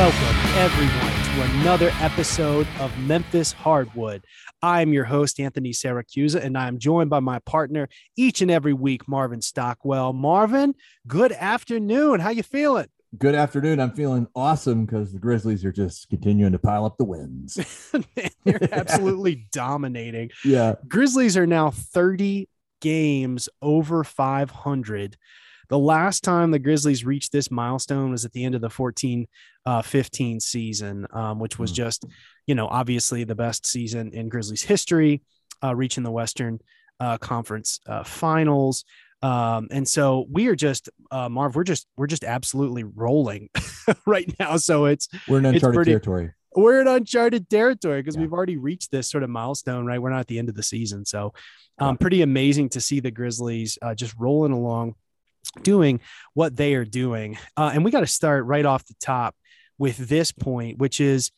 Welcome, everyone, to another episode of Memphis Hardwood. I'm your host, Anthony Siracusa, and I'm joined by my partner each and every week, Marvin Stockwell. Marvin, good afternoon. How you feeling? Good afternoon. I'm feeling awesome because the Grizzlies are just continuing to pile up the wins. They're absolutely dominating. Yeah. Grizzlies are now 30 games over 500 the last time the Grizzlies reached this milestone was at the end of the 14 uh, 15 season, um, which was mm. just, you know, obviously the best season in Grizzlies history, uh, reaching the Western uh, Conference uh, finals. Um, and so we are just, uh, Marv, we're just, we're just absolutely rolling right now. So it's, we're in uncharted pretty, territory. We're in uncharted territory because yeah. we've already reached this sort of milestone, right? We're not at the end of the season. So um, pretty amazing to see the Grizzlies uh, just rolling along doing what they are doing. Uh, and we got to start right off the top with this point, which is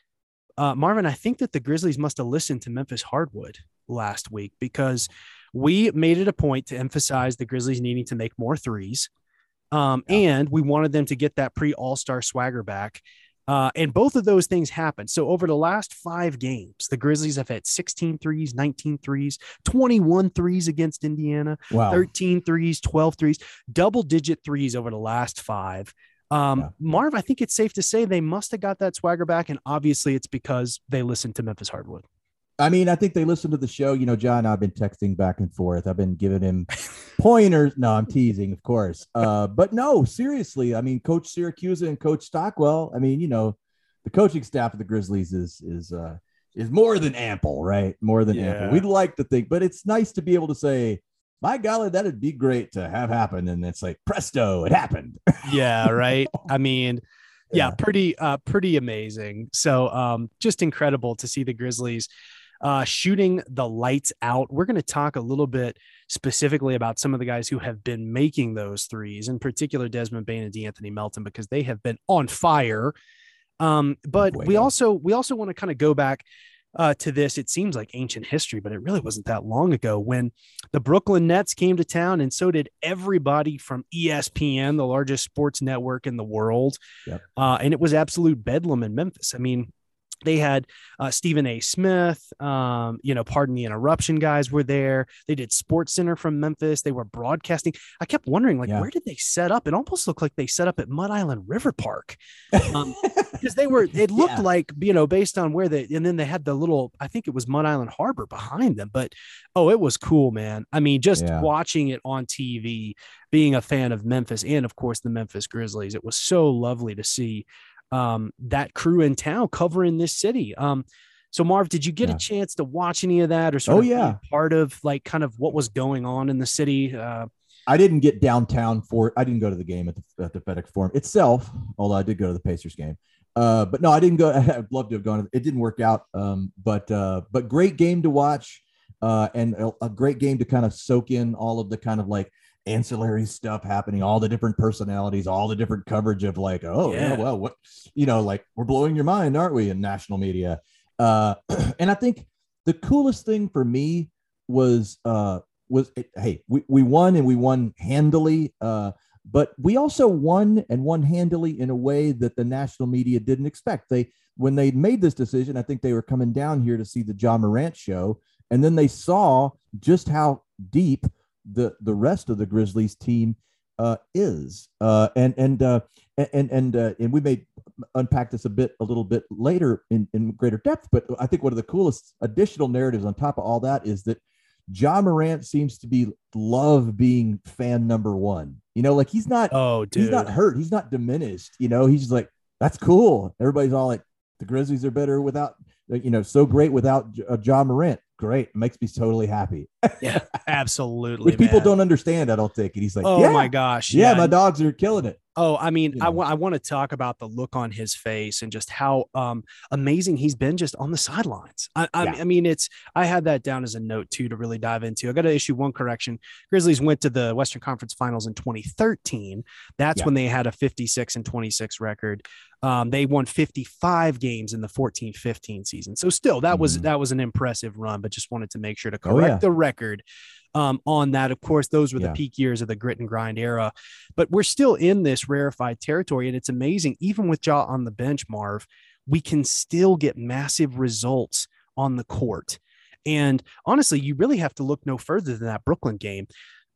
uh, Marvin. I think that the Grizzlies must have listened to Memphis Hardwood last week because we made it a point to emphasize the Grizzlies needing to make more threes. Um, yeah. And we wanted them to get that pre All Star swagger back. Uh, and both of those things happened. So over the last five games, the Grizzlies have had 16 threes, 19 threes, 21 threes against Indiana, wow. 13 threes, 12 threes, double digit threes over the last five. Um, yeah. Marv, I think it's safe to say they must have got that swagger back. And obviously it's because they listened to Memphis Hardwood. I mean, I think they listened to the show. You know, Ja, I've been texting back and forth. I've been giving him pointers. No, I'm teasing, of course. Uh, but no, seriously. I mean, Coach Siracusa and Coach Stockwell. I mean, you know, the coaching staff of the Grizzlies is is uh, is more than ample, right? More than yeah. ample. We'd like to think, but it's nice to be able to say, "My golly, that'd be great to have happen," and it's like, presto, it happened. yeah, right. I mean. Yeah, yeah, pretty uh pretty amazing. So um just incredible to see the Grizzlies uh, shooting the lights out. We're going to talk a little bit specifically about some of the guys who have been making those threes, in particular Desmond Bane and D'Anthony Melton, because they have been on fire. Um, but we also we also want to kind of go back uh, to this. It seems like ancient history, but it really wasn't that long ago when the Brooklyn Nets came to town, and so did everybody from ESPN, the largest sports network in the world. Yep. Uh, and it was absolute bedlam in Memphis. I mean, they had uh, Stephen A. Smith, um, you know, pardon the interruption guys were there. They did Sports Center from Memphis. They were broadcasting. I kept wondering, like, yeah. where did they set up? It almost looked like they set up at Mud Island River Park um, because they were. It looked yeah. like you know, based on where they, and then they had the little. I think it was Mud Island Harbor behind them. But oh, it was cool, man. I mean, just yeah. watching it on TV, being a fan of Memphis, and of course the Memphis Grizzlies, it was so lovely to see um, that crew in town covering this city. Um, so Marv, did you get yeah. a chance to watch any of that or sort oh, of yeah. part of like kind of what was going on in the city? Uh, I didn't get downtown for I didn't go to the game at the, at the FedEx Forum itself, although I did go to the Pacers game. Uh, but no, I didn't go. I'd love to have gone. It didn't work out. Um, but uh, but great game to watch, uh, and a, a, great game to kind of soak in all of the kind of like ancillary stuff happening, all the different personalities, all the different coverage of like, oh yeah, yeah well, what you know, like we're blowing your mind, aren't we, in national media? Uh, and I think the coolest thing for me was uh was hey, we, we won and we won handily. Uh, but we also won and won handily in a way that the national media didn't expect. They when they made this decision, I think they were coming down here to see the Ja Morant show, and then they saw just how deep the the rest of the Grizzlies team uh, is. Uh, and and uh, and and uh, and we may unpack this a bit a little bit later in in greater depth. But I think one of the coolest additional narratives on top of all that is that Ja Morant seems to be love being fan number one. You know, like he's not. Oh, dude. he's not hurt. He's not diminished. You know, he's just like that's cool. Everybody's all like the Grizzlies are better without. You know, so great without uh, Ja Morant great. It makes me totally happy. yeah, absolutely. Which people don't understand, I don't think. And he's like, oh yeah, my gosh. Yeah, yeah, my dogs are killing it. Oh, I mean, know. I, w- I want to talk about the look on his face and just how um, amazing he's been just on the sidelines. I, I, yeah. I, mean, it's I had that down as a note too to really dive into. I got to issue one correction. Grizzlies went to the Western Conference Finals in 2013. That's yeah. when they had a 56 and 26 record. Um, they won 55 games in the 14-15 season. So still, that was mm. that was an impressive run. But just wanted to make sure to correct oh, the record um, on that. Of course, those were the Yeah. peak years of the grit and grind era, but we're still in this rarefied territory. And it's amazing, even with Ja on the bench, Marv, we can still get massive results on the court. And honestly, you really have to look no further than that Brooklyn game.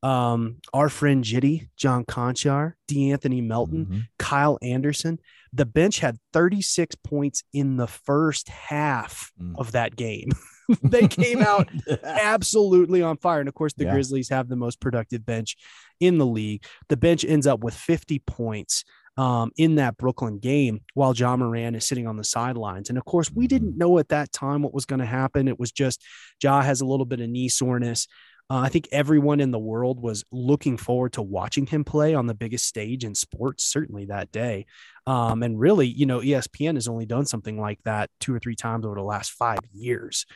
Um, our friend Jitty, John Konchar, D'Anthony Melton, Mhm. Kyle Anderson, the bench had 36 points in the first half Mm. of that game. they came out absolutely on fire. And of course, the Yeah. Grizzlies have the most productive bench in the league. The bench ends up with 50 points um, in that Brooklyn game while Ja Morant is sitting on the sidelines. And of course, we didn't know at that time what was going to happen. It was just Ja has a little bit of knee soreness. Uh, I think everyone in the world was looking forward to watching him play on the biggest stage in sports, certainly that day. Um, and really, you know, ESPN has only done something like that two or three times over the last five years.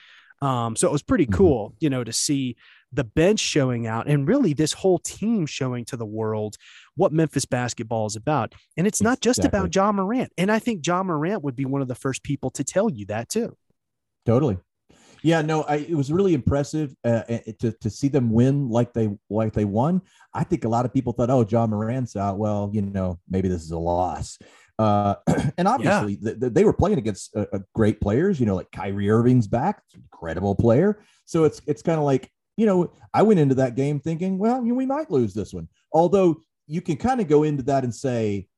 Um, so it was pretty Mhm. cool, you know, to see the bench showing out and really this whole team showing to the world what Memphis basketball is about. And it's not just about Ja Morant. And I think Ja Morant would be one of the first people to tell you that too. Totally. Yeah, no, I, it was really impressive uh, to to see them win like they like they won. I think a lot of people thought, "Oh, Ja Morant's out. Well, you know, maybe this is a loss." Uh, and obviously, th- th- they were playing against uh, uh, great players. You know, like Kyrie Irving's back, incredible player. So it's it's kind of like you know, I went into that game thinking, well, you know, we might lose this one. Although you can kind of go into that and say,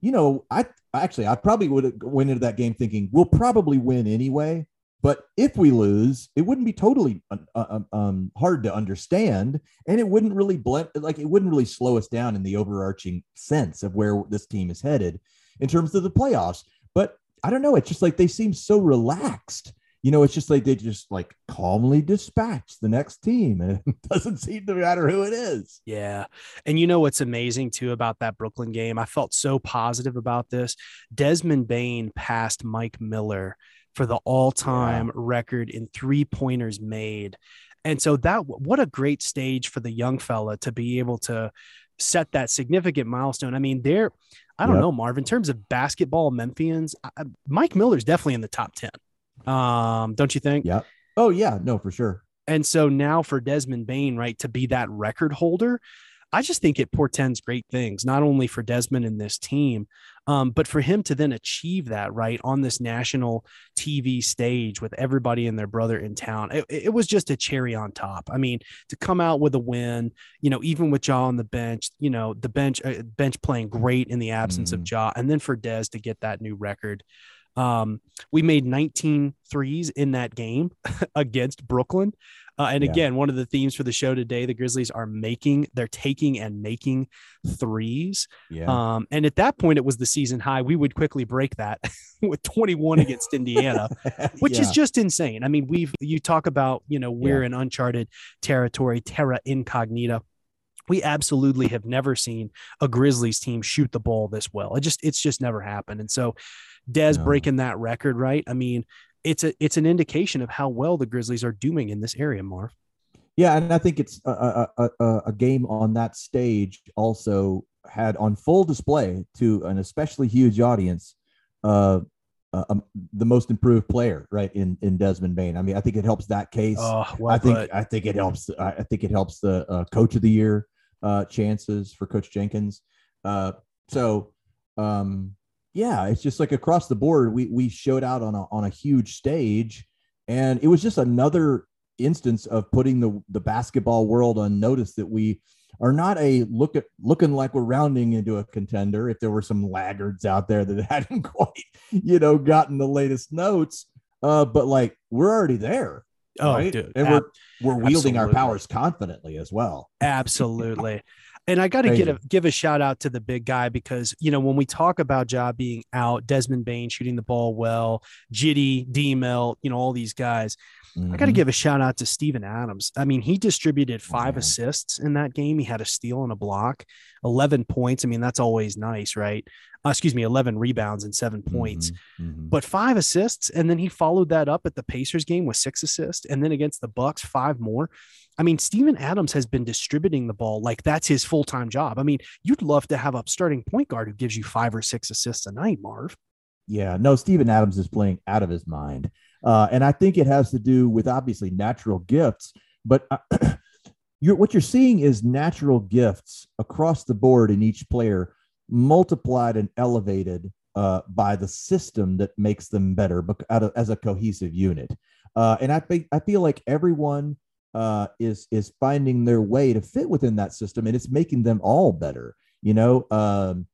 you know, I actually I probably would have went into that game thinking we'll probably win anyway. But if we lose, it wouldn't be totally uh, uh, um, hard to understand, and it wouldn't really blend like it wouldn't really slow us down in the overarching sense of where this team is headed in terms of the playoffs. But I don't know. It's just like they seem so relaxed. You know, it's just like they just like calmly dispatch the next team, and it doesn't seem to matter who it is. Yeah. And you know what's amazing too about that Brooklyn game? I felt so positive about this. Desmond Bane passed Mike Miller for the all time record in three pointers made. And so that what a great stage for the young fella to be able to set that significant milestone. I mean, there, I don't Yep. know, Marv, in terms of basketball Memphians, I, Mike Miller's definitely in the top 10. Um, don't you think? Yeah. Oh yeah, no, for sure. And so now for Desmond Bane, right, to be that record holder, I just think it portends great things, not only for Desmond and this team, um, but for him to then achieve that, right, on this national TV stage with everybody and their brother in town. It, it was just a cherry on top. I mean, to come out with a win, you know, even with Ja on the bench, you know, the bench, uh, bench playing great in the absence of Mhm. Ja, and then for Des to get that new record. Um, we made 19 threes in that game against Brooklyn. Uh, and Yeah. again, one of the themes for the show today, the Grizzlies are making, they're taking and making threes. Yeah. Um, and at that point, it was the season high. We would quickly break that with 21 against Indiana, which is just insane. I mean, we've, you talk about, you know, we're in uncharted territory, terra incognita. We absolutely have never seen a Grizzlies team shoot the ball this well. It just, it's just never happened. And so, Des No. breaking that record, right? I mean, it's a, it's an indication of how well the Grizzlies are doing in this area, Marv. Yeah, and I think it's a, a, a, a- game on that stage also had on full display to an especially huge audience uh, uh, um, the most improved player, right in in Desmond Bane. I mean, I think it helps that case. Oh, well I think put. I think it helps. I I think it helps the uh, coach of the year uh, chances for Coach Jenkins. Uh, so, um, yeah, it's just like across the board, we we showed out on a on a huge stage, and it was just another instance of putting the the basketball world on notice that we are not a look at looking like we're rounding into a contender. If there were some laggards out there that hadn't quite, you know, gotten the latest notes, uh, but like we're already there. Oh, right? dude. and ab- we're we're wielding our powers confidently as well. Absolutely. And I got to get a, give a shout out to the big guy because, you know, when we talk about Ja being out, Desmond Bane shooting the ball well, Jitty, D Mel, you know, all these guys, I got to give a shout out to Steven Adams. I mean, he distributed five man. assists in that game. He had a steal and a block, 11 points. I mean, that's always nice, right? Uh, excuse me, 11 rebounds and seven points Mhm. Mhm. but five assists and then he followed that up at the Pacers game with six assists and then against the Bucks five more. I mean, Steven Adams has been distributing the ball like that's his full-time job. I mean, you'd love to have a starting point guard who gives you five or six assists a night, Marv. Yeah, no, Steven Adams is playing out of his mind. Uh, and I think it has to do with obviously natural gifts, but uh, you're what you're seeing is natural gifts across the board in each player multiplied and elevated uh, by the system that makes them better as a cohesive unit uh, and I think I feel like everyone uh, is is finding their way to fit within that system, and it's making them all better. You know, um,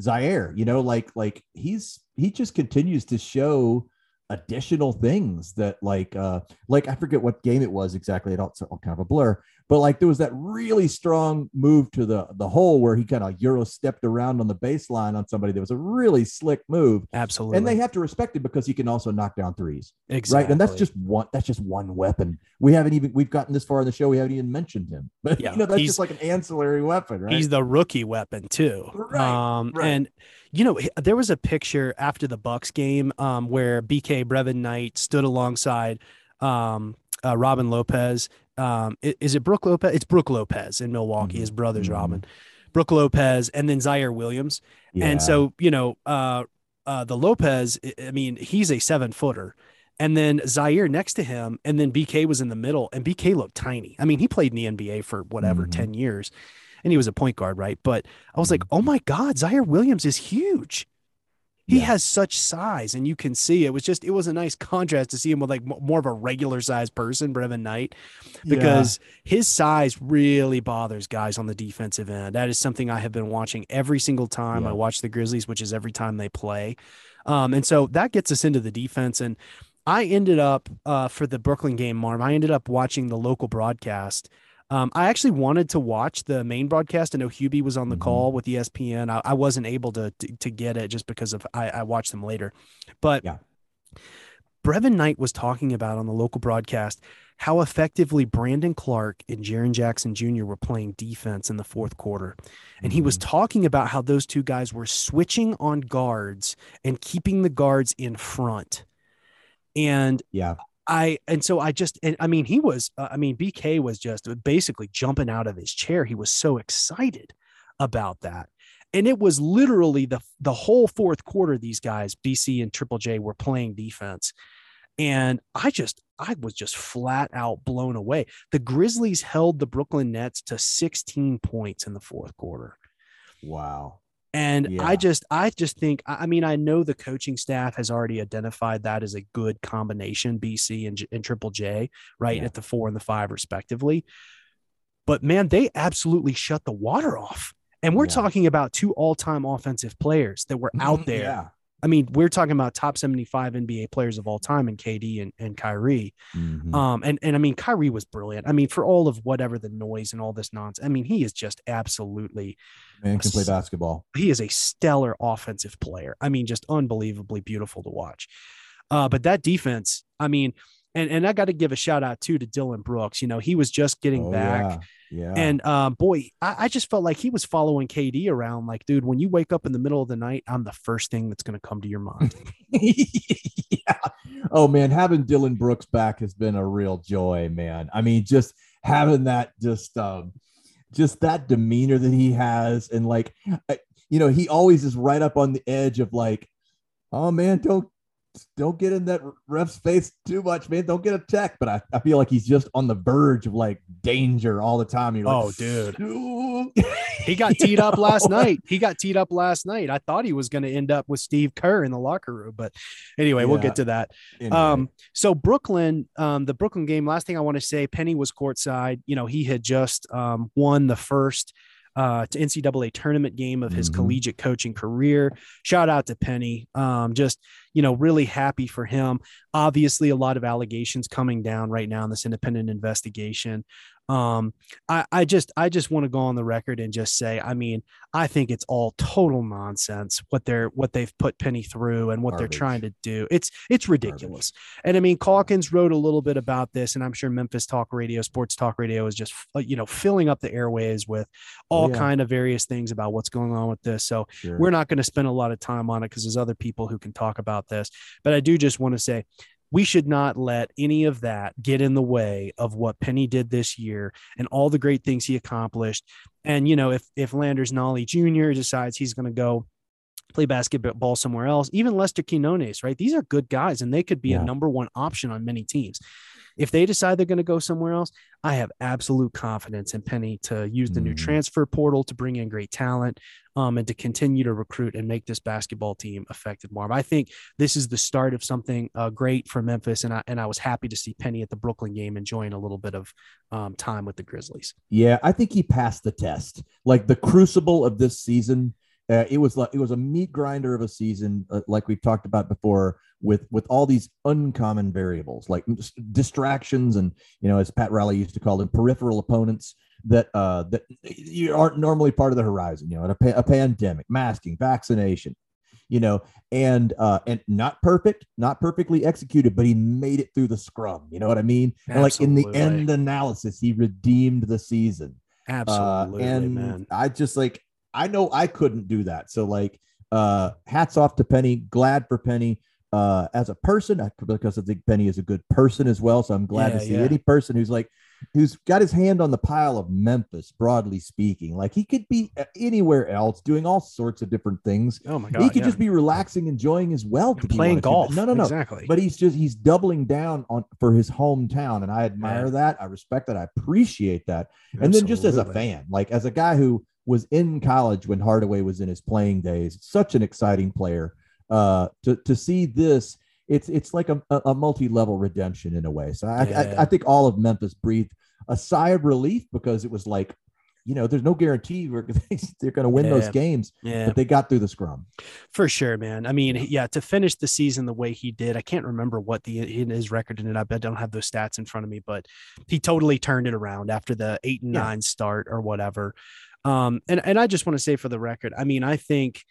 Ziaire, you know, like like he's he just continues to show additional things that like uh like I forget what game it was exactly. It also kind of a blur, but like there was that really strong move to the the hole where he kind of euro stepped around on the baseline on somebody that was a really slick move. Absolutely and they have to respect it because he can also knock down threes exactly right? And that's just one that's just one weapon. We haven't even we've gotten this far in the show we haven't even mentioned him. But yeah, you know that's just like an ancillary weapon right? He's the rookie weapon too. Right, um right. and you know there was a picture after the bucks game um where bk brevin knight stood alongside um uh, Robin Lopez um, is it Brook Lopez? It's Brook Lopez in Milwaukee. Mm-hmm. His brother's mm-hmm. Robin, Brook Lopez, and then Ziaire Williams. Yeah. And so you know, uh, uh, the Lopez. I mean, he's a seven footer. And then Ziaire next to him, and then BK was in the middle, and BK looked tiny. I mean, he played in the NBA for whatever mm-hmm. ten years, and he was a point guard, right? But I was like, mm-hmm. oh my god, Ziaire Williams is huge he yeah. has such size and you can see it was just it was a nice contrast to see him with like more of a regular sized person brevin knight because yeah. his size really bothers guys on the defensive end that is something i have been watching every single time yeah. i watch the grizzlies which is every time they play um, and so that gets us into the defense and i ended up uh, for the brooklyn game marm i ended up watching the local broadcast um, I actually wanted to watch the main broadcast. I know Hubie was on the mm-hmm. call with ESPN. I, I wasn't able to, to, to get it just because of I, I watched them later. But yeah. Brevin Knight was talking about on the local broadcast how effectively Brandon Clarke and Jaren Jackson Jr. were playing defense in the fourth quarter. And mm-hmm. he was mm-hmm. talking about how those two guys were switching on guards and keeping the guards in front. And yeah, I and so I just and I mean he was uh, I mean BK was just basically jumping out of his chair. He was so excited about that. And it was literally the the whole fourth quarter these guys BC and Triple J were playing defense. And I just I was just flat out blown away. The Grizzlies held the Brooklyn Nets to 16 points in the fourth quarter. Wow. And yeah. I just, I just think, I mean, I know the coaching staff has already identified that as a good combination, BC and, and Triple J, right yeah. at the four and the five, respectively. But man, they absolutely shut the water off. And we're yeah. talking about two all time offensive players that were out mm-hmm. there I mean, we're talking about top 75 NBA players of all time and KD and, and Kyrie. Mm-hmm. Um, and, and I mean, Kyrie was brilliant. I mean, for all of whatever the noise and all this nonsense, I mean, he is just absolutely man can play basketball. He is a stellar offensive player. I mean, just unbelievably beautiful to watch. Uh, but that defense, I mean, and and I got to give a shout out too to Dillon Brooks. You know, he was just getting oh, back. Yeah. Yeah. And uh, boy, I, I, just felt like he was following KD around. Like, dude, when you wake up in the middle of the night, I'm the first thing that's going to come to your mind. yeah. Oh man, having Dillon Brooks back has been a real joy, man. I mean, just having that, just um, just that demeanor that he has, and like, you know, he always is right up on the edge of like, oh man, don't don't get in that ref's face too much, man. Don't get a tech. But I, I feel like he's just on the verge of like danger all the time. You're oh, like, dude. he got teed up last night. He got teed up last night. I thought he was going to end up with Steve Kerr in the locker room. But anyway, yeah. we'll get to that. Anyway. Um, so Brooklyn, um, the Brooklyn game, last thing I want to say, Penny was courtside. You know, he had just um, won the first uh, to NCAA tournament game of his mm-hmm. collegiate coaching career. Shout out to Penny. Um, just you know, really happy for him. Obviously, a lot of allegations coming down right now in this independent investigation. Um, I, I just I just want to go on the record and just say, I mean, I think it's all total nonsense what they're what they've put Penny through and what Garbage. they're trying to do. It's it's ridiculous. Garbage. And I mean, Calkins wrote a little bit about this, and I'm sure Memphis Talk Radio, Sports Talk Radio, is just uh, you know filling up the airways with oh, all yeah. kind of various things about what's going on with this. So sure. we're not going to spend a lot of time on it because there's other people who can talk about this. But I do just want to say we should not let any of that get in the way of what Penny did this year and all the great things he accomplished. And you know, if if Landers Nolley Jr. decides he's going to go play basketball somewhere else, even Lester Quinones, right? These are good guys, and they could be yeah. a number one option on many teams. if they decide they're going to go somewhere else, I have absolute confidence in Penny to use the mm. new transfer portal to bring in great talent um, and to continue to recruit and make this basketball team effective more. I think this is the start of something uh, great for Memphis, and I and I was happy to see Penny at the Brooklyn game enjoying a little bit of um, time with the Grizzlies. Yeah, I think he passed the test. Like the crucible of this season uh, it was like it was a meat grinder of a season, uh, like we've talked about before, with with all these uncommon variables like distractions and you know, as Pat Riley used to call them, peripheral opponents that uh, that you aren't normally part of the horizon. You know, a, a pandemic, masking, vaccination, you know, and uh, and not perfect, not perfectly executed, but he made it through the scrum. You know what I mean? Absolutely. And like in the end analysis, he redeemed the season. Absolutely, uh, and man. I just like I know I couldn't do that. So like, uh, hats off to Penny. Glad for Penny. Uh, as a person, because I think Penny is a good person as well. So I'm glad yeah, to see yeah. any person who's like, who's got his hand on the pile of Memphis, broadly speaking. Like he could be anywhere else doing all sorts of different things. Oh my god, he could yeah. just be relaxing, enjoying his wealth, playing golf. No, no, no, exactly. But he's just he's doubling down on for his hometown, and I admire yeah. that. I respect that. I appreciate that. Absolutely. And then just as a fan, like as a guy who was in college when Hardaway was in his playing days. Such an exciting player. Uh, to to see this, it's it's like a, a multi-level redemption in a way. So I, yeah. I, I think all of Memphis breathed a sigh of relief because it was like you know, there's no guarantee they're going to win yeah. those games. Yeah. But they got through the scrum. For sure, man. I mean, yeah, to finish the season the way he did, I can't remember what the in his record ended up. I don't have those stats in front of me, but he totally turned it around after the eight and yeah. nine start or whatever. Um, and, and I just want to say for the record, I mean, I think,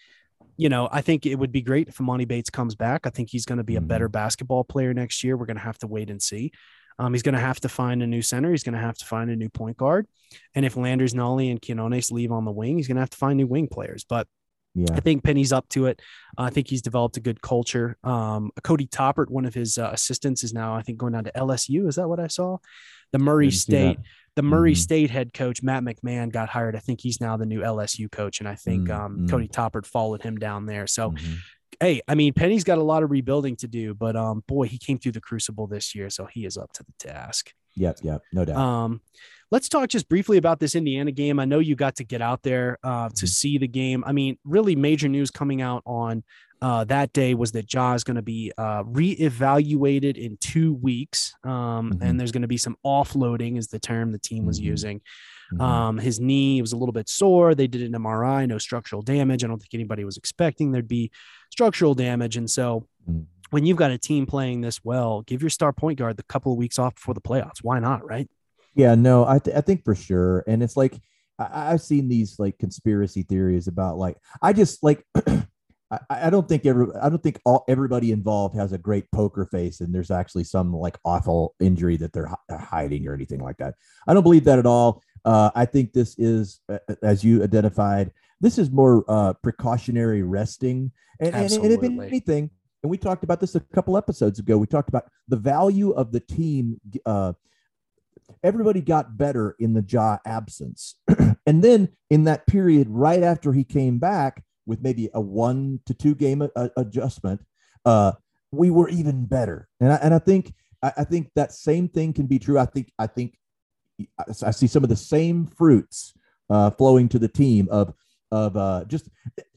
you know, I think it would be great if Emoni Bates comes back. I think he's going to be a better mm-hmm. basketball player next year. We're going to have to wait and see. Um, he's going to have to find a new center. He's going to have to find a new point guard. And if Landers Nolley, and Quinones leave on the wing, he's going to have to find new wing players. But yeah. I think Penny's up to it. Uh, I think he's developed a good culture. Um, Cody Toppert, one of his uh, assistants, is now I think going down to LSU. Is that what I saw? The Murray State the Murray mm-hmm. State head coach Matt McMahon got hired. I think he's now the new LSU coach, and I think mm-hmm. um, Cody Toppert followed him down there. So, mm-hmm. hey, I mean, Penny's got a lot of rebuilding to do, but um, boy, he came through the crucible this year, so he is up to the task. Yep, yep, no doubt. Um, let's talk just briefly about this Indiana game. I know you got to get out there uh, to mm-hmm. see the game. I mean, really major news coming out on uh, that day was that Ja is going to be uh, reevaluated in two weeks, um, mm-hmm. and there's going to be some offloading, is the term the team was mm-hmm. using. Mm-hmm. Um, his knee was a little bit sore. They did an MRI, no structural damage. I don't think anybody was expecting there'd be structural damage, and so. Mm-hmm. When you've got a team playing this well, give your star point guard the couple of weeks off before the playoffs. Why not, right? Yeah, no, I, th- I think for sure. And it's like, I- I've seen these like conspiracy theories about like, I just like, I, I don't think every I don't think all everybody involved has a great poker face and there's actually some like awful injury that they're hiding or anything like that. I don't believe that at all. Uh, I think this is, as you identified, this is more uh, precautionary resting. And, and, and, if anything, and we talked about this a couple episodes ago, we talked about the value of the team. Uh, everybody got better in the Ja absence. and then in that period, right after he came back, with maybe a one to two game a, a adjustment, uh, we were even better. And I, and I think I, I, think that same thing can be true. I think I think I see some of the same fruits uh, flowing to the team of of uh, just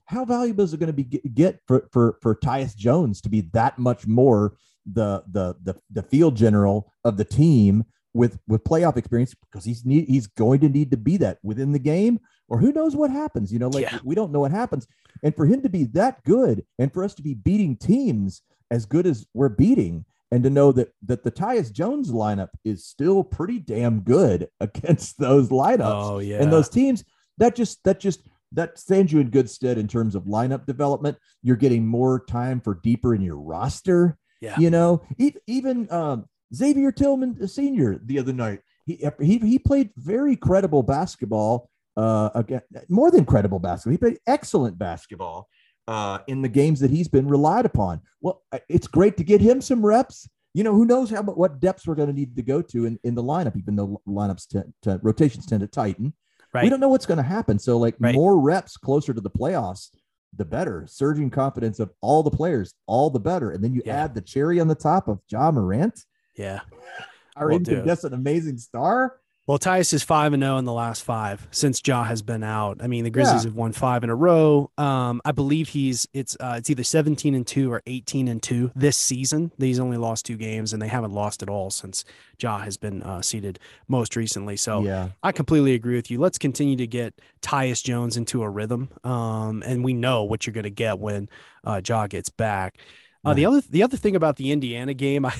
how valuable is it going to be get for for for Tyus Jones to be that much more the the the the field general of the team with with playoff experience because he's need, he's going to need to be that within the game or who knows what happens you know like yeah. we don't know what happens and for him to be that good and for us to be beating teams as good as we're beating and to know that that the Tyus Jones lineup is still pretty damn good against those lineups oh, yeah. and those teams that just that just that stands you in good stead in terms of lineup development you're getting more time for deeper in your roster yeah. you know even um, Xavier Tillman Senior the other night. He he he played very credible basketball. Uh, again, more than credible basketball. He played excellent basketball uh, in the games that he's been relied upon. Well, it's great to get him some reps. You know, who knows how what depths we're going to need to go to in, in the lineup, even though lineups tend to, rotations tend to tighten. Right. We don't know what's going to happen. So, like right. more reps closer to the playoffs, the better. Surging confidence of all the players, all the better. And then you yeah. add the cherry on the top of Ja Morant. Yeah. Our We'll incandescent amazing star. Well, Tyus is five and zero in the last five since Ja has been out. I mean, the Grizzlies Yeah. have won five in a row. Um, I believe he's it's uh, it's either seventeen and two or eighteen and two this season. He's only lost two games, and they haven't lost at all since Ja has been uh, seated most recently. So yeah, I completely agree with you. Let's continue to get Tyus Jones into a rhythm, um, and we know what you're going to get when uh, Ja gets back. Uh, the other the other thing about the Indiana game, I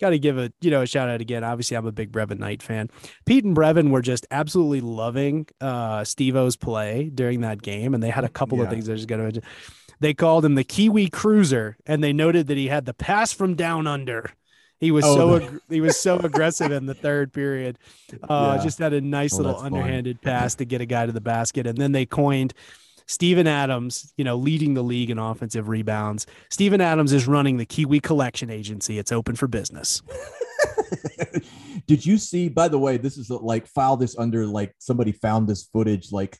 got to give a you know a shout out again. Obviously, I'm a big Brevin Knight fan. Pete and Brevin were just absolutely loving uh, Steve-O's play during that game, and they had a couple of Yeah. things I was going to. They called him the Kiwi Cruiser, and they noted that he had the pass from down under. He was Oh, so the- ag- he was so aggressive in the third period. Uh, Yeah. Just had a nice Oh, little underhanded pass to get a guy to the basket, and then they coined Steven Adams, you know, leading the league in offensive rebounds. Steven Adams is running the Kiwi Collection Agency. It's open for business. Did you see? By the way, this is like file this under like somebody found this footage like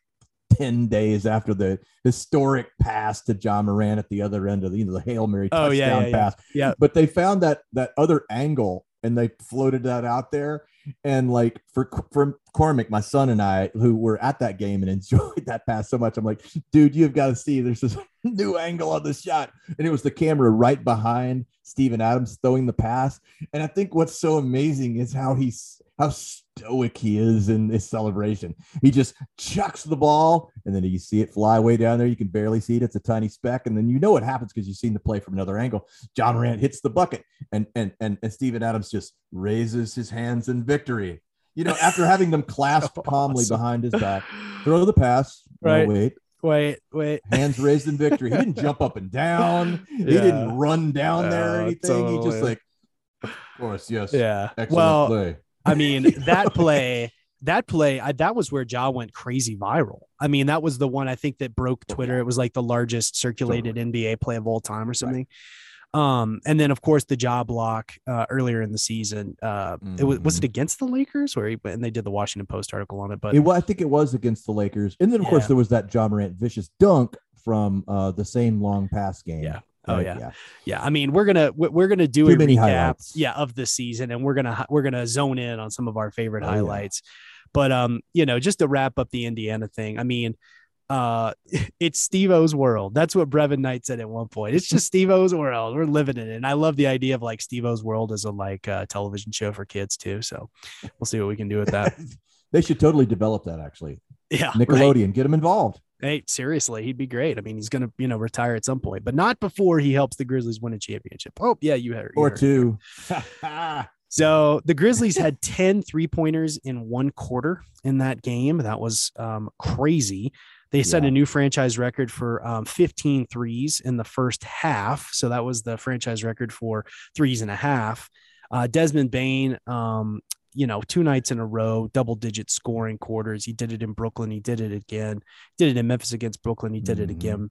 ten days after the historic pass to Ja Morant at the other end of the, you know, the hail mary Oh, touchdown yeah, yeah, yeah. pass. Yeah. but they found that that other angle and they floated that out there. And like for for Cormick, my son and I, who were at that game and enjoyed that pass so much, I'm like, dude, you've got to see. There's this new angle on the shot, and it was the camera right behind Steven Adams throwing the pass. And I think what's so amazing is how he's how stoic he is in this celebration. He just chucks the ball, and then you see it fly way down there. You can barely see it; it's a tiny speck, and then you know what happens because you've seen the play from another angle. Ja Morant hits the bucket, and and and and Steven Adams just raises his hands in victory. You know, after having them clasped So calmly awesome. behind his back, throw the pass. No, Right. wait, Wait, wait. hands raised in victory. He didn't jump up and down. He didn't run down there or Yeah, anything. He just like, of course, yes. Yeah. Excellent well, play. I mean, that play, that play, I, that was where Ja went crazy viral. I mean, that was the one I think that broke Oh, Twitter. It was like the largest circulated NBA play of all time or something. Um, and then of course the job block uh, earlier in the season. Uh, it was was it Mhm. against the Lakers or and they did the Washington Post article on it, but It, wa- I think it was against the Lakers, and then of course there was that Ja Morant vicious dunk from uh, the same long pass game. Yeah. Oh, Right? yeah. yeah, I mean, we're gonna we- we're gonna do Too a many recap, highlights. yeah, of the season, and we're gonna we're gonna zone in on some of our favorite Oh, yeah. highlights. But um, you know, just to wrap up the Indiana thing, I mean, uh, it's Steve O's world. That's what Brevin Knight said at one point. It's just Steve O's world. We're living in it, and I love the idea of like Steve O's world as a like uh, television show for kids too. So we'll see what we can do with that. they should totally develop that. Actually, Yeah, right. Nickelodeon, get them involved. Hey, seriously, he'd be great. I mean, he's gonna you know retire at some point, but not before he helps the Grizzlies win a championship. Oh yeah, you had it. Or two. So the Grizzlies had 10 three pointers in one quarter in that game. That was um, crazy. They set Yeah. a new franchise record for um, 15 threes in the first half. So that was the franchise record for threes and a half. Uh, Desmond Bane, um, you know, two nights in a row, double digit scoring quarters. He did it in Brooklyn. He did it again. Did it in Memphis against Brooklyn. He did it Mhm. again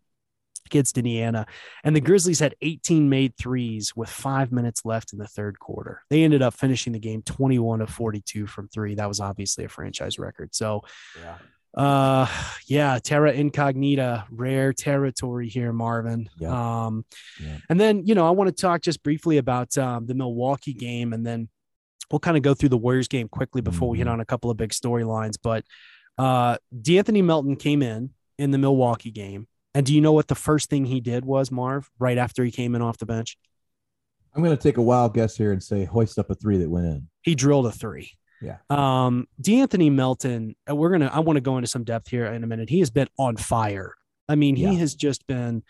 against Indiana. And the Grizzlies had 18 made threes with five minutes left in the third quarter. They ended up finishing the game 21 of 42 from three. That was obviously a franchise record. So, Yeah. uh, yeah, Terra Incognita, rare territory here, Marvin. Yeah. Um, Yeah. and then, you know, I want to talk just briefly about um, the Milwaukee game and then we'll kind of go through the Warriors game quickly before we hit Mhm. on a couple of big storylines. But uh, D'Anthony Melton came in in the Milwaukee game. And do you know what the first thing he did was, Marv, right after he came in off the bench? I'm going to take a wild guess here and say hoist up a three that went in. He drilled a three. Yeah. Um, D'Anthony Melton, uh, we're gonna I want to go into some depth here in a minute. He has been on fire. I mean, he Yeah. has just been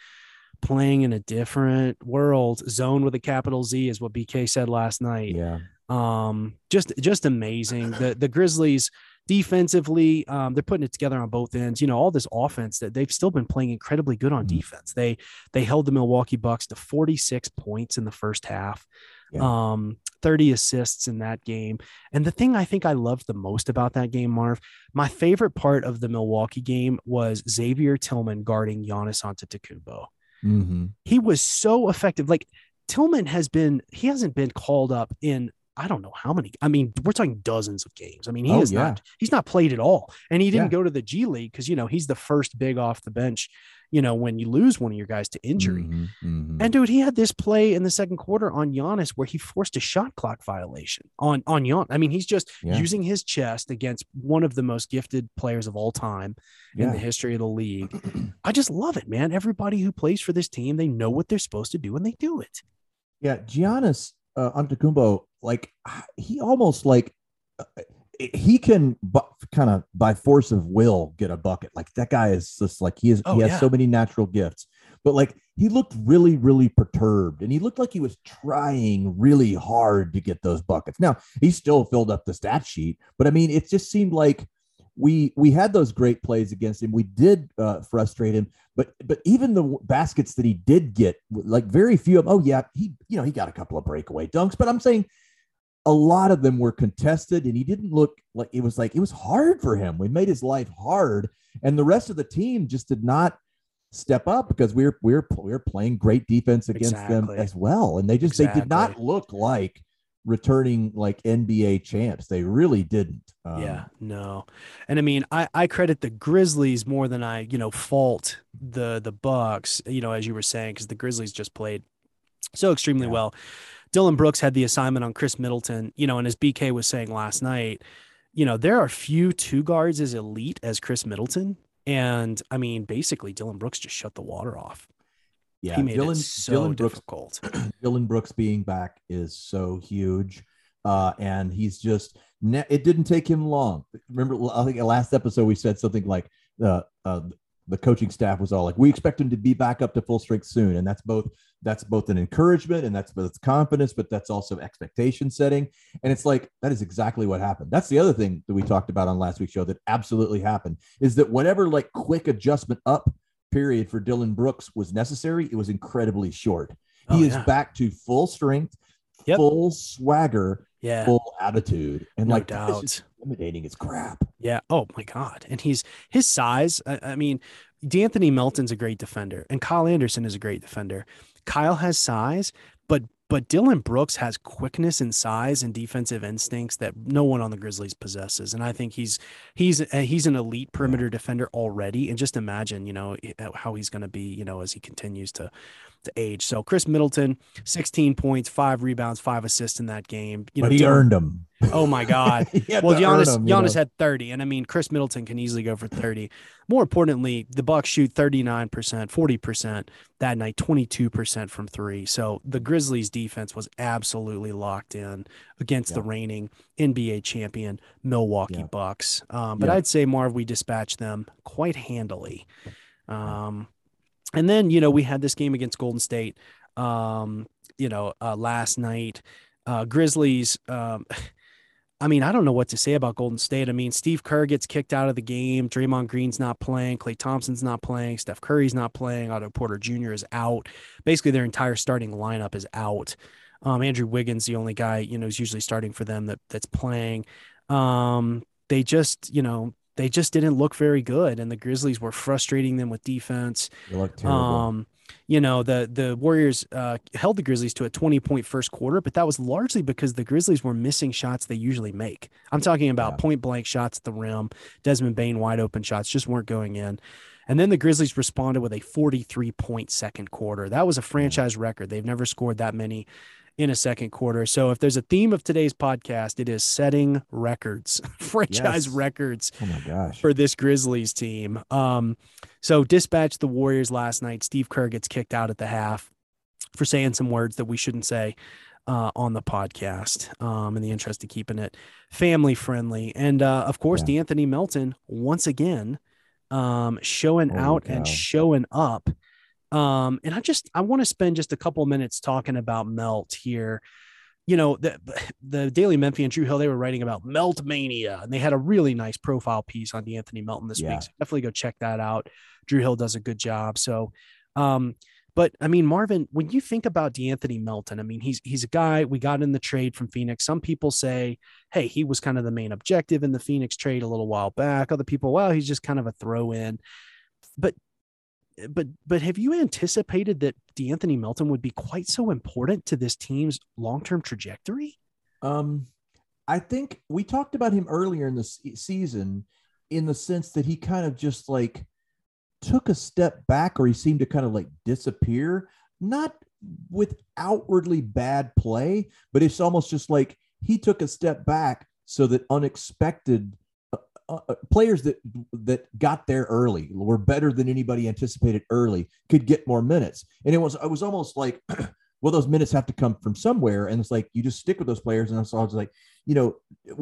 playing in a different world. Zone with a capital Z is what BK said last night. Yeah. Um, just just amazing. The the Grizzlies defensively, um, they're putting it together on both ends. You know, all this offense that they've still been playing incredibly good on Mhm. defense. They they held the Milwaukee Bucks to 46 points in the first half. Yeah. Um, 30 assists in that game. And the thing I think I loved the most about that game, Marv, my favorite part of the Milwaukee game was Xavier Tillman guarding Giannis Antetokounmpo hmm he was so effective. Like Tillman has been, he hasn't been called up in I don't know how many. I mean, we're talking dozens of games. I mean, he Oh, is yeah. not he's not played at all, and he didn't Yeah. go to the G League because you know he's the first big off the bench. You know, when you lose one of your guys to injury. Mhm, mhm. And dude, he had this play in the second quarter on Giannis where he forced a shot clock violation on on Giannis. I mean, he's just Yeah. using his chest against one of the most gifted players of all time in the history of the league. I just love it, man. Everybody who plays for this team, they know what they're supposed to do and they do it. Yeah, Giannis uh, Antetokounmpo, like he almost like uh, he can bu- kind of by force of will get a bucket. Like that guy is just like he is. Oh, he has yeah. so many natural gifts, but like he looked really, really perturbed, and he looked like he was trying really hard to get those buckets. Now he still filled up the stat sheet, but I mean, it just seemed like we we had those great plays against him. We did uh, frustrate him, but but even the baskets that he did get, like very few of them. Oh yeah, he you know he got a couple of breakaway dunks, but I'm saying a lot of them were contested, and he didn't look like it was like it was hard for him. We made his life hard, and the rest of the team just did not step up because we were we were we were playing great defense against them as well, and they just they did not look like returning like NBA champs. They really didn't. Um, yeah, no. And I mean, I, I credit the Grizzlies more than I, you know, fault the the Bucks, you know, as you were saying, because the Grizzlies just played so extremely Yeah. well. Dillon Brooks had the assignment on Khris Middleton, you know, and as BK was saying last night, you know, there are few two guards as elite as Khris Middleton. And I mean, basically, Dillon Brooks just shut the water off. yeah. he made Dillon it so Dillon Brooks difficult. Dillon Brooks being back is so huge. Uh, and he's just, ne- it didn't take him long. Remember, I think last episode we said something like uh, uh, the coaching staff was all like, we expect him to be back up to full strength soon. And that's both, that's both an encouragement and that's both confidence, but that's also expectation setting. And it's like, that is exactly what happened. That's the other thing that we talked about on last week's show that absolutely happened is that whatever like quick adjustment up period for Dillon Brooks was necessary, it was incredibly short. Oh, he is yeah. back to full strength, Yep. full swagger, Yeah, full attitude, and no like doubt. intimidating as crap. Yeah. Oh my God. And he's his size. I, I mean, D'Anthony Melton's a great defender, and Kyle Anderson is a great defender. Kyle has size, but Dillon Brooks has quickness and size and defensive instincts that no one on the Grizzlies possesses. And I think he's he's uh, he's an elite perimeter defender already. And just imagine, you know, how he's going to be, you know, as he continues to to age. So Khris Middleton, 16 points, five rebounds, five assists in that game. You but know, he Dillon- earned them. Oh my God. Well, Giannis, you Giannis know? had 30, and I mean Khris Middleton can easily go for 30. More importantly, the Bucks shoot 39%, 40% that night, 22% from three. So the Grizzlies defense was absolutely locked in against the reigning NBA champion Milwaukee Yeah. Bucks. Um, but Yeah. I'd say Marv, we dispatched them quite handily. Um, and then you know we had this game against Golden State. Um, you know, uh, last night, uh, Grizzlies. Um, I mean, I don't know what to say about Golden State. I mean, Steve Kerr gets kicked out of the game. Draymond Green's not playing. Klay Thompson's not playing. Steph Curry's not playing. Otto Porter Jr. is out. Basically, their entire starting lineup is out. Um, Andrew Wiggins, the only guy you know, is usually starting for them that that's playing. Um, they just, you know, they just didn't look very good, and the Grizzlies were frustrating them with defense. They look terrible. Um, you know, the the Warriors uh, held the Grizzlies to a 20 point first quarter, but that was largely because the Grizzlies were missing shots they usually make. I'm talking about Yeah. point blank shots at the rim, Desmond Bane wide open shots just weren't going in. And then the Grizzlies responded with a 43 point second quarter. That was a franchise record. They've never scored that many in a second quarter. So if there's a theme of today's podcast, it is setting records, franchise Yes. records oh my gosh. for this Grizzlies team. Um, so dispatched the Warriors last night. Steve Kerr gets kicked out at the half for saying some words that we shouldn't say uh, on the podcast. Um, in the interest of keeping it family friendly, and uh, of course, Yeah. D'Anthony Melton once again um, showing Holy out cow. and showing up. Um, and I just I want to spend just a couple minutes talking about Melt here you know, the the Daily Memphian and Drew Hill, they were writing about Melt Mania, and they had a really nice profile piece on Anthony Melton this Yeah. week. So definitely go check that out. Drew Hill does a good job. So, um, but I mean, Marvin, when you think about D'Anthony Melton, I mean, he's he's a guy we got in the trade from Phoenix. Some people say, hey, he was kind of the main objective in the Phoenix trade a little while back. Other people, well, he's just kind of a throw in. But but but have you anticipated that D'Anthony Melton would be quite so important to this team's long-term trajectory? Um, I think we talked about him earlier in the season in the sense that he kind of just like took a step back or he seemed to kind of like disappear, not with outwardly bad play, but it's almost just like he took a step back so that unexpected uh, uh, players that that got there early were better than anybody anticipated early could get more minutes and it was it was almost like well those minutes have to come from somewhere and it's like you just stick with those players and so i was like you know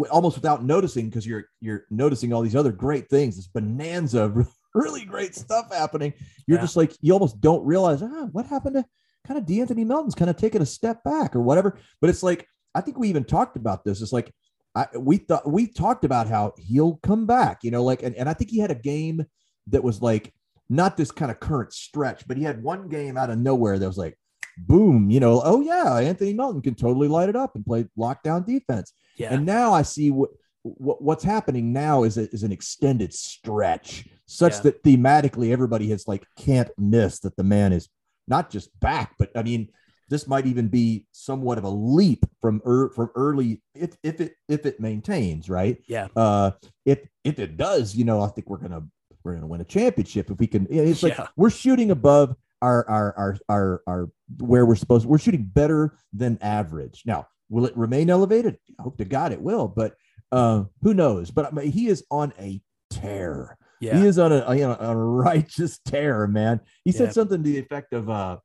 almost without noticing because you're you're noticing all these other great things this bonanza of really great stuff happening you're yeah. just like you almost don't realize ah what happened to kind of D'Anthony Melton's kind of taking a step back or whatever. But it's like, I think we even talked about this. It's like, I, we thought we talked about how he'll come back, you know, like, and, and I think he had a game that was like not this kind of current stretch, but he had one game out of nowhere that was like, boom, you know, oh yeah, Anthony Melton can totally light it up and play lockdown defense. Yeah. And now I see what, what what's happening now is a, is an extended stretch such yeah. that thematically everybody has like can't miss that the man is not just back, but I mean, this might even be somewhat of a leap from er, from early if if it if it maintains right. Yeah. Uh, if if it does, you know, I think we're gonna we're gonna win a championship if we can. It's like yeah. we're shooting above our our our our our where we're supposed. We're shooting better than average. Now, will it remain elevated? I hope to God it will, but uh, who knows? But I mean, he is on a tear. Yeah. He is on a you know a righteous tear, man. He said something to the effect of uh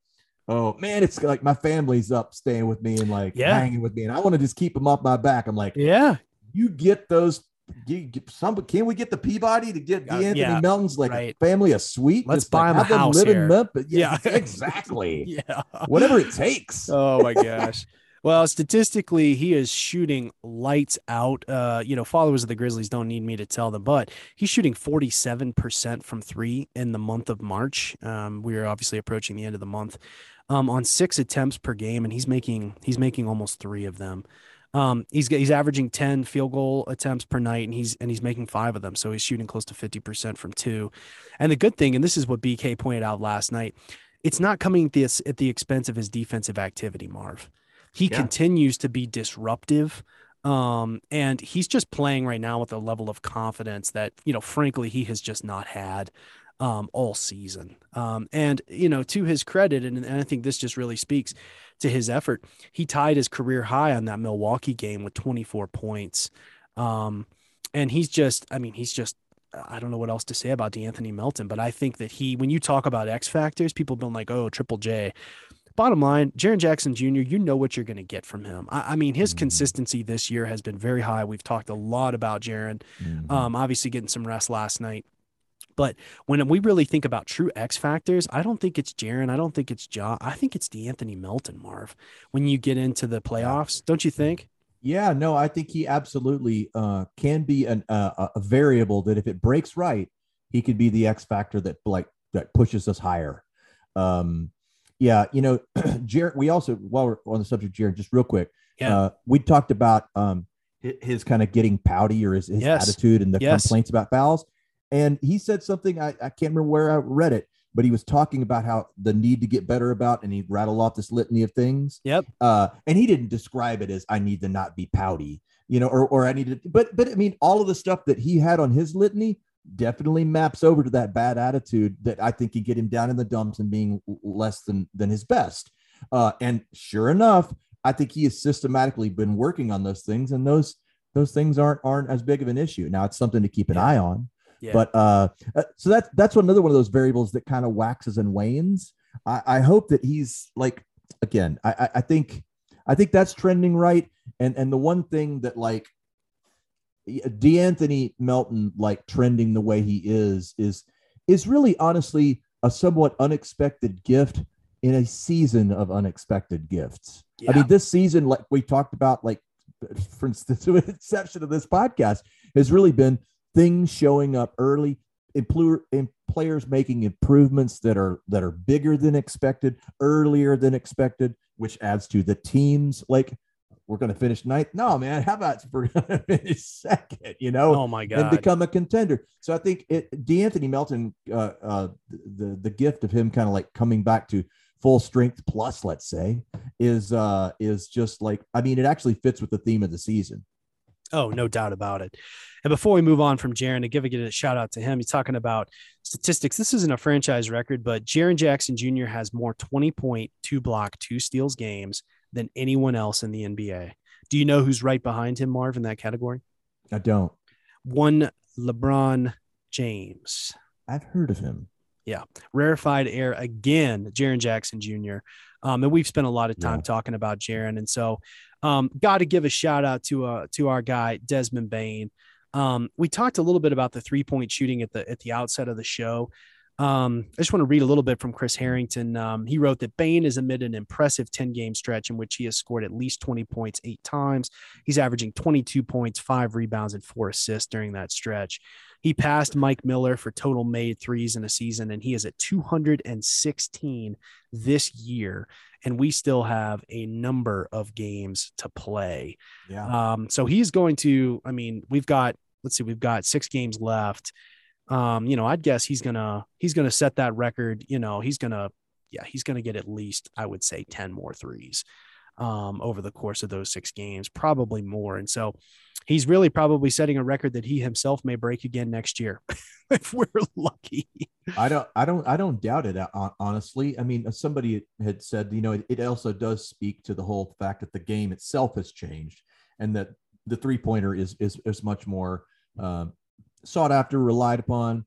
oh man, it's like my family's up staying with me and like yeah. hanging with me, and I want to just keep them off my back. I'm like, yeah, you get those. You get some, can we get the Peabody to get uh, Anthony yeah, Melton's like right. family a suite? Let's buy like, him a house here. Yeah, yeah, exactly. yeah, whatever it takes. Oh my gosh. Well, statistically, he is shooting lights out. Uh, you know, followers of the Grizzlies don't need me to tell them, but he's shooting 47% from three in the month of March. Um, we are obviously approaching the end of the month. Um, on six attempts per game, and he's making he's making almost three of them. Um, he's he's averaging 10 field goal attempts per night, and he's and he's making five of them. So he's shooting close to 50% from two. And the good thing, and this is what BK pointed out last night, it's not coming at the, at the expense of his defensive activity, Marv. He yeah. continues to be disruptive. Um, and he's just playing right now with a level of confidence that, you know, frankly, he has just not had um, all season. Um, and, you know, to his credit, and, and I think this just really speaks to his effort, he tied his career high on that Milwaukee game with 24 points. Um, and he's just, I mean, he's just I don't know what else to say about D'Anthony Melton, but I think that he, when you talk about X factors, people have been like, oh, Triple J bottom line, Jaren Jackson Jr., you know what you're going to get from him. I, I mean, his mm-hmm. consistency this year has been very high. We've talked a lot about Jaren, mm-hmm. um, obviously getting some rest last night. But when we really think about true X factors, I don't think it's Jaren. I don't think it's Ja. I think it's D'Anthony Melton, Marv. When you get into the playoffs, don't you think? Yeah, no, I think he absolutely uh, can be an, uh, a variable that if it breaks right, he could be the X factor that like that pushes us higher. Um, yeah, you know, Jaren. We also, while we're on the subject, Jaren, just real quick, yeah, uh, we talked about um his, his kind of getting pouty or his, his yes. attitude and the yes. complaints about fouls, and he said something I, I can't remember where I read it, but he was talking about how the need to get better about, and he rattled off this litany of things. Yep. Uh, and he didn't describe it as I need to not be pouty, you know, or or I need to, but but I mean, all of the stuff that he had on his litany definitely maps over to that bad attitude that I think can get him down in the dumps and being less than than his best. Uh, and sure enough, I think he has systematically been working on those things, and those those things aren't aren't as big of an issue. Now it's something to keep an yeah. eye on. Yeah. But uh, uh so that's that's another one of those variables that kind of waxes and wanes. I, I hope that he's like again. I, I think I think that's trending right. And and the one thing that like D'Anthony Melton, like trending the way he is, is is really honestly a somewhat unexpected gift in a season of unexpected gifts. Yeah. I mean, this season, like we talked about, like for instance, with exception of this podcast, has really been things showing up early, players making improvements that are that are bigger than expected, earlier than expected, which adds to the teams like we're going to finish ninth. No, man, how about we're going to finish second, you know? Oh my God. And become a contender. So I think it, D'Anthony Melton, uh, uh, the, the gift of him kind of like coming back to full strength plus, let's say, is uh is just like I mean, it actually fits with the theme of the season. Oh, no doubt about it. And before we move on from Jaren, to give a shout out to him, he's talking about statistics. This isn't a franchise record, but Jaren Jackson Jr. has more 20 point, two block, two steals games than anyone else in the NBA. Do you know who's right behind him, Marv, in that category? I don't. One LeBron James. I've heard of him. Yeah. Rarefied air again, Jaren Jackson Jr. Um, and we've spent a lot of time yeah. talking about Jaren. And so um, got to give a shout out to uh, to our guy Desmond Bane. Um, we talked a little bit about the three point shooting at the at the outset of the show. Um, I just want to read a little bit from Chris Herrington. Um, he wrote that Bane is amid an impressive 10 game stretch in which he has scored at least 20 points eight times. He's averaging 22 points, five rebounds, and four assists during that stretch. He passed Mike Miller for total made threes in a season, and he is at 216 this year. And we still have a number of games to play. Yeah. Um, so he's going to, I mean, we've got, let's see, we've got six games left. Um, you know, I'd guess he's gonna he's gonna set that record. You know, he's gonna yeah, he's gonna get at least I would say 10 more threes um, over the course of those six games, probably more. And so he's really probably setting a record that he himself may break again next year if we're lucky. I don't, I don't, I don't doubt it. Honestly, I mean, somebody had said, you know, it, it also does speak to the whole fact that the game itself has changed and that the three pointer is is is much more uh, sought after, relied upon.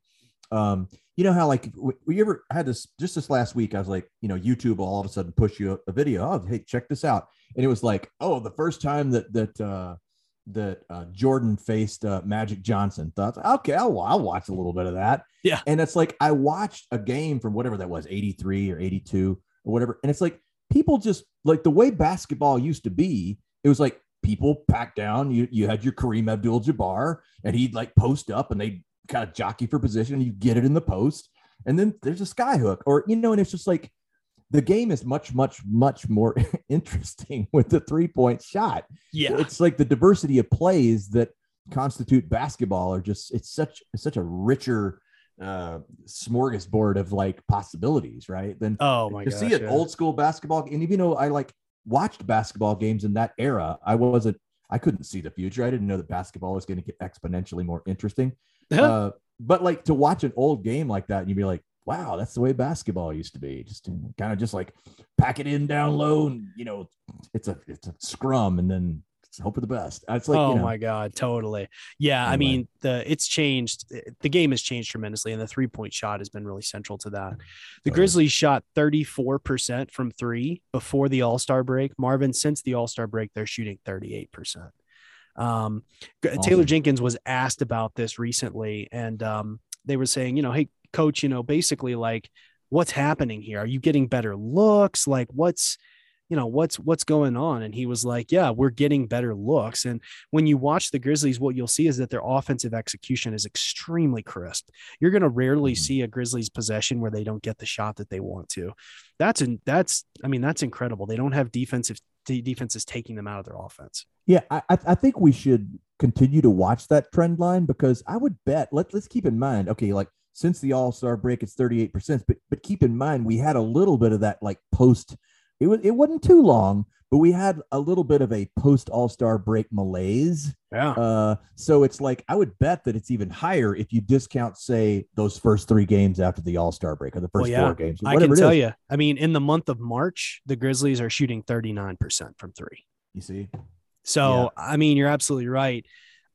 Um, you know how like we ever had this just this last week? I was like, you know, YouTube all of a sudden push you a, a video. Oh, hey, check this out, and it was like, oh, the first time that that uh, that uh, Jordan faced uh, Magic Johnson. Thought, okay, I'll, I'll watch a little bit of that. Yeah. And it's like, I watched a game from whatever that was, 83 or 82 or whatever. And it's like, people just like the way basketball used to be, it was like people packed down. You, you had your Kareem Abdul Jabbar and he'd like post up and they kind of jockey for position. You get it in the post. And then there's a sky hook or, you know, and it's just like, the game is much, much, much more interesting with the three point shot. Yeah. It's like the diversity of plays that constitute basketball are just, it's such, it's such a richer uh smorgasbord of like possibilities, right? Then oh my to gosh, see an yeah. old school basketball. And even though I like watched basketball games in that era, I wasn't, I couldn't see the future. I didn't know that basketball was going to get exponentially more interesting. uh, but like to watch an old game like that, and you'd be like, wow, that's the way basketball used to be. Just kind of just like pack it in down low, and you know, it's a it's a scrum, and then hope for the best. It's like, oh you know, my god, totally. Yeah, anyway. I mean, the it's changed. The game has changed tremendously, and the three point shot has been really central to that. The Grizzlies shot thirty four percent from three before the All Star break. Marvin, since the All Star break, they're shooting thirty eight percent. Um, awesome. Taylor Jenkins was asked about this recently, and um, they were saying, you know, hey, coach, you know, basically like, what's happening here? Are you getting better looks? Like, what's, you know, what's what's going on? And he was like, yeah, we're getting better looks. And when you watch the Grizzlies, what you'll see is that their offensive execution is extremely crisp. You're going to rarely mm-hmm. see a Grizzlies possession where they don't get the shot that they want to. That's an that's I mean that's incredible. They don't have defensive defenses taking them out of their offense. Yeah, I, I think we should continue to watch that trend line because I would bet let let's keep in mind, okay, like since the All Star break, it's 38%. But but keep in mind, we had a little bit of that like post. It was it wasn't too long, but we had a little bit of a post All Star break malaise. Yeah. Uh, so it's like I would bet that it's even higher if you discount, say, those first three games after the All Star break or the first well, yeah. four games. I can tell you. I mean, in the month of March, the Grizzlies are shooting 39% from three. You see. So yeah. I mean, you're absolutely right.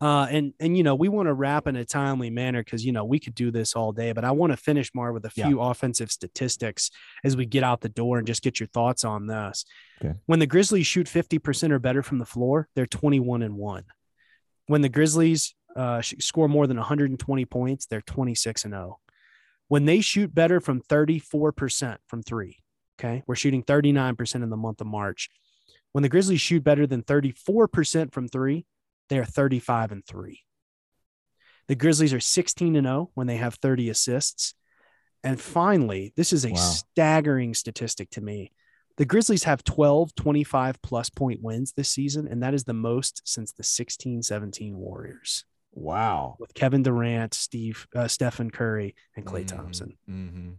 Uh, and and you know we want to wrap in a timely manner because you know we could do this all day, but I want to finish more with a few yeah. offensive statistics as we get out the door and just get your thoughts on this. Okay. When the Grizzlies shoot fifty percent or better from the floor, they're twenty one and one. When the Grizzlies uh, score more than 120 points, they're 26 and 0. When they shoot better from 34% from three, okay, we're shooting 39% in the month of March. When the Grizzlies shoot better than 34% from three, they are 35 and 3. The Grizzlies are 16 and 0 when they have 30 assists. And finally, this is a wow. staggering statistic to me. The Grizzlies have 12 25 plus point wins this season, and that is the most since the 16 17 Warriors. Wow. With Kevin Durant, Steve, uh, Stephen Curry, and Klay mm-hmm. Thompson. Mm-hmm.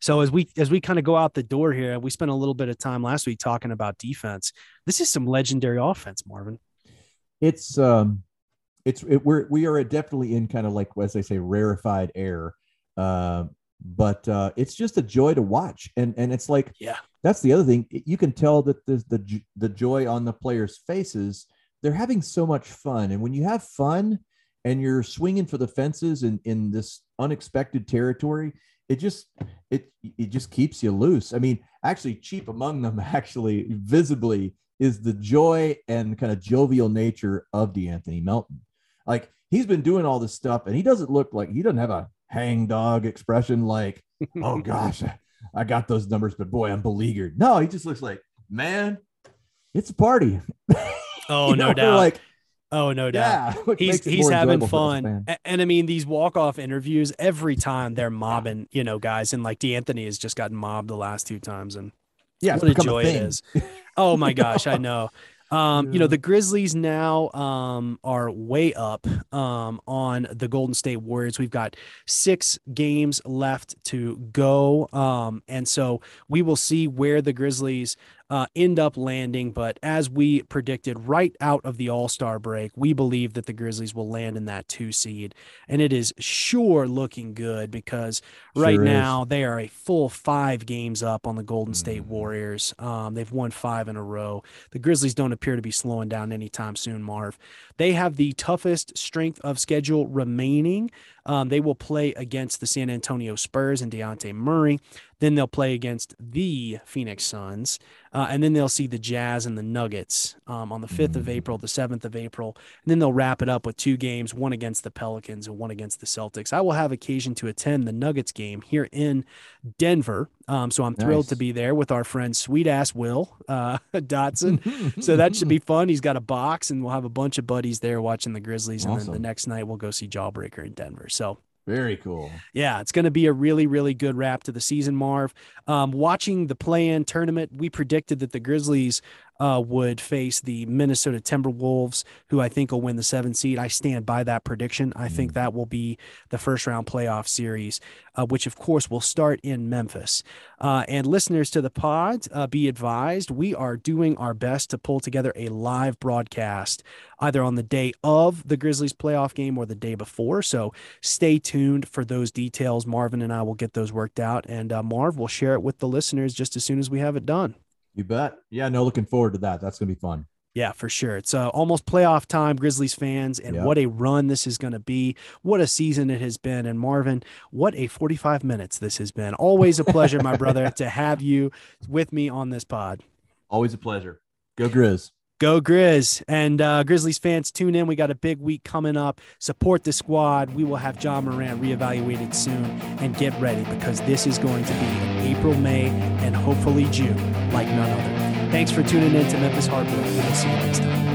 So as we as we kind of go out the door here, we spent a little bit of time last week talking about defense. This is some legendary offense, Marvin. It's um, it's it, we're we are definitely in kind of like as they say rarefied air. Uh, but uh, it's just a joy to watch, and and it's like yeah, that's the other thing. You can tell that the the the joy on the players' faces. They're having so much fun, and when you have fun and you're swinging for the fences in in this unexpected territory, it just it it just keeps you loose. I mean, actually, cheap among them, actually visibly, is the joy and kind of jovial nature of D'Anthony Melton. Like he's been doing all this stuff, and he doesn't look like he doesn't have a hang dog expression like, oh gosh, I got those numbers, but boy, I'm beleaguered. No, he just looks like, man, it's a party. Oh, no know, doubt. Like, oh, no doubt. Yeah, he's he's having fun. And, and, I mean, these walk off interviews, every time they're mobbing, you know, guys, and like D'Anthony has just gotten mobbed the last two times. And yeah, what a joy a it is. Oh my gosh, I know. Um. You know, the Grizzlies now um, are way up um, on the Golden State Warriors. We've got six games left to go. Um, and so we will see where the Grizzlies uh, end up landing. But as we predicted right out of the All Star break, we believe that the Grizzlies will land in that two seed. And it is sure looking good because right sure now they are a full five games up on the Golden State mm-hmm. Warriors. Um, they've won five in a row. The Grizzlies don't appear to be slowing down anytime soon, Marv. They have the toughest strength of schedule remaining. Um, they will play against the San Antonio Spurs and Dejounte Murray. Then they'll play against the Phoenix Suns. Uh, and then they'll see the Jazz and the Nuggets um, on the 5th of mm. April, the 7th of April. And then they'll wrap it up with two games one against the Pelicans and one against the Celtics. I will have occasion to attend the Nuggets game here in Denver. Um, so I'm nice. thrilled to be there with our friend Sweet Ass Will uh, Dotson. so that should be fun. He's got a box, and we'll have a bunch of buddies there watching the Grizzlies. Awesome. And then the next night, we'll go see Jawbreaker in Denver. So very cool. Yeah, it's going to be a really, really good wrap to the season, Marv. Um, watching the play in tournament, we predicted that the Grizzlies uh, would face the Minnesota Timberwolves, who I think will win the seven seed. I stand by that prediction. I think mm. that will be the first round playoff series, uh, which of course will start in Memphis. Uh, and listeners to the pod, uh, be advised, we are doing our best to pull together a live broadcast either on the day of the Grizzlies playoff game or the day before. So stay tuned for those details. Marvin and I will get those worked out, and uh, Marv will share it with the listeners just as soon as we have it done. You bet. Yeah, no, looking forward to that. That's going to be fun. Yeah, for sure. It's uh, almost playoff time, Grizzlies fans, and yep. what a run this is going to be. What a season it has been. And Marvin, what a 45 minutes this has been. Always a pleasure, my brother, to have you with me on this pod. Always a pleasure. Go Grizz. Go Grizz. And uh, Grizzlies fans, tune in. We got a big week coming up. Support the squad. We will have Ja Morant reevaluated soon. And get ready because this is going to be April, May, and hopefully June like none other. Thanks for tuning in to Memphis Hardwood. We'll see you next time.